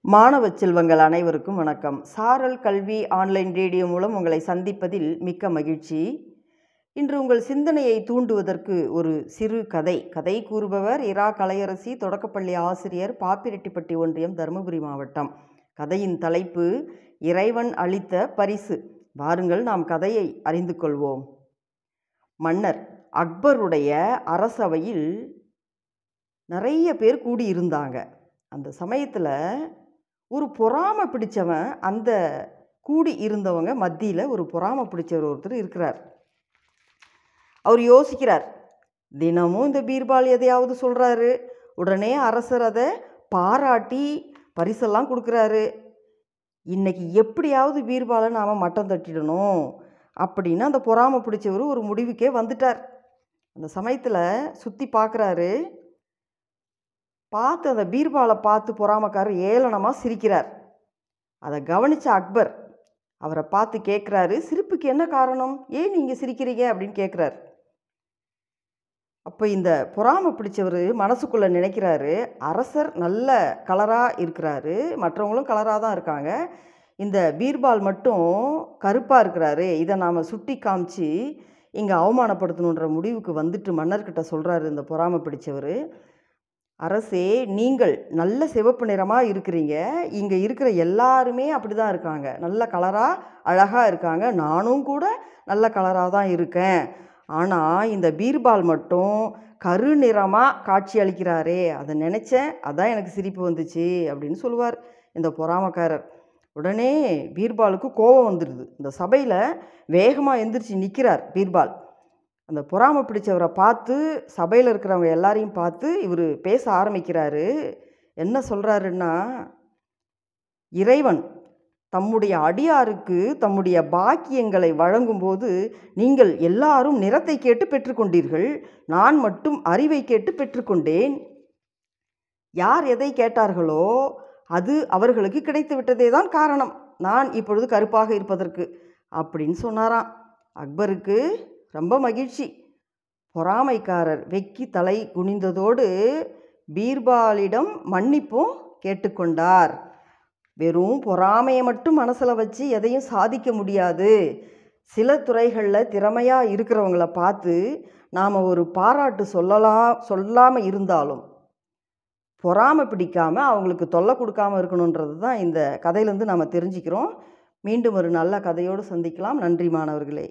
மாணவ செல்வங்கள் அனைவருக்கும் வணக்கம். சாரல் கல்வி ஆன்லைன் ரேடியோ மூலம் உங்களை சந்திப்பதில் மிக்க மகிழ்ச்சி. இன்று உங்கள் சிந்தனையை தூண்டுவதற்கு ஒரு சிறு கதை. கதை கூறுபவர் இரா கலையரசி தொடக்கப்பள்ளி ஆசிரியர் பாப்பிரெட்டிப்பட்டி ஒன்றியம் தருமபுரி மாவட்டம். கதையின் தலைப்பு இறைவன் அளித்த பரிசு. வாருங்கள் நாம் கதையை அறிந்து கொள்வோம். மன்னர் அக்பருடைய அரசவையில் நிறைய பேர் கூடியிருந்தாங்க. அந்த சமயத்தில் ஒரு பொறாமை பிடிச்சவன் அந்த கூடி இருந்தவங்க மத்தியில் ஒரு பொறாமை பிடிச்சவர் ஒருத்தர் இருக்கிறார். அவர் யோசிக்கிறார் தினமும் இந்த பீர்பால் எதையாவது சொல்கிறாரு உடனே அரசர் அதை பாராட்டி பரிசெல்லாம் கொடுக்குறாரு. இன்னைக்கு எப்படியாவது பீர்பாலை நாம் மட்டம் தட்டிடணும் அப்படின்னு அந்த பொறாமை பிடிச்சவர் ஒரு முடிவுக்கே வந்துட்டார். அந்த சமயத்தில் சுற்றி பார்க்குறாரு பார்த்து அந்த பீர்பாலை பார்த்து பொறாமக்காரர் ஏளனமாக சிரிக்கிறார். அதை கவனித்த அக்பர் அவரை பார்த்து கேட்குறாரு சிரிப்புக்கு என்ன காரணம்? ஏன் நீங்கள் சிரிக்கிறீங்க? அப்படின்னு கேட்குறாரு. அப்போ இந்த பொறாமை பிடிச்சவர் மனசுக்குள்ளே நினைக்கிறாரு அரசர் நல்ல கலராக இருக்கிறாரு மற்றவங்களும் கலராக தான் இருக்காங்க. இந்த பீர்பால் மட்டும் கருப்பாக இருக்கிறாரு. இதை நாம் சுட்டி காமிச்சு இங்கே அவமானப்படுத்தணுன்ற முடிவுக்கு வந்துட்டு மன்னர்கிட்ட சொல்கிறாரு இந்த பொறாமை பிடிச்சவர். அரசே நீங்கள் நல்ல சிவப்பு நிறமாக இருக்கிறீங்க. இங்கே இருக்கிற எல்லாருமே அப்படி தான் இருக்காங்க. நல்ல கலராக அழகாக இருக்காங்க. நானும் கூட நல்ல கலராக தான் இருக்கேன். ஆனால் இந்த பீர்பால் மட்டும் கரு நிறமாக காட்சி அளிக்கிறாரே. அதை நினச்சேன் அதான் எனக்கு சிரிப்பு வந்துச்சு அப்படின்னு சொல்லுவார் இந்த பொறாமக்காரர். உடனே பீர்பாலுக்கு கோபம் வந்துடுது இந்த சபையில் வேகமாக எந்திரிச்சு நிற்கிறார் பீர்பால். அந்த பொறாமை பிடிச்சவரை பார்த்து சபையில் இருக்கிறவங்க எல்லாரையும் பார்த்து இவர் பேச ஆரம்பிக்கிறாரு. என்ன சொல்கிறாருன்னா இறைவன் தம்முடைய அடியாருக்கு தம்முடைய பாக்கியங்களை வழங்கும்போது நீங்கள் எல்லாரும் நிறத்தை கேட்டு பெற்றுக்கொண்டீர்கள். நான் மட்டும் அறிவை கேட்டு பெற்றுக்கொண்டேன். யார் எதை கேட்டார்களோ அது அவர்களுக்கு கிடைத்து விட்டதே தான் காரணம். நான் இப்பொழுது கருப்பாக இருப்பதற்கு. அப்படின்னு சொன்னாராம். அக்பருக்கு ரொம்ப மகிழ்ச்சி. பொறாமைக்காரர் வெக்கி தலை குனிந்ததோடு பீர்பாலிடம் மன்னிப்பும் கேட்டுக்கொண்டார். வெறும் பொறாமையை மட்டும் மனசில் வச்சு எதையும் சாதிக்க முடியாது. சில துறைகளில் திறமையாக இருக்கிறவங்கள பார்த்து நாம் ஒரு பாராட்டு சொல்லலாம் சொல்லாமல் இருந்தாலும் பொறாமை பிடிக்காமல் அவங்களுக்கு தொல்லை கொடுக்காமல் இருக்கணுன்றது தான் இந்த கதையிலேருந்து நாம் தெரிஞ்சுக்கிறோம். மீண்டும் ஒரு நல்ல கதையோடு சந்திக்கலாம். நன்றி மாணவர்களே.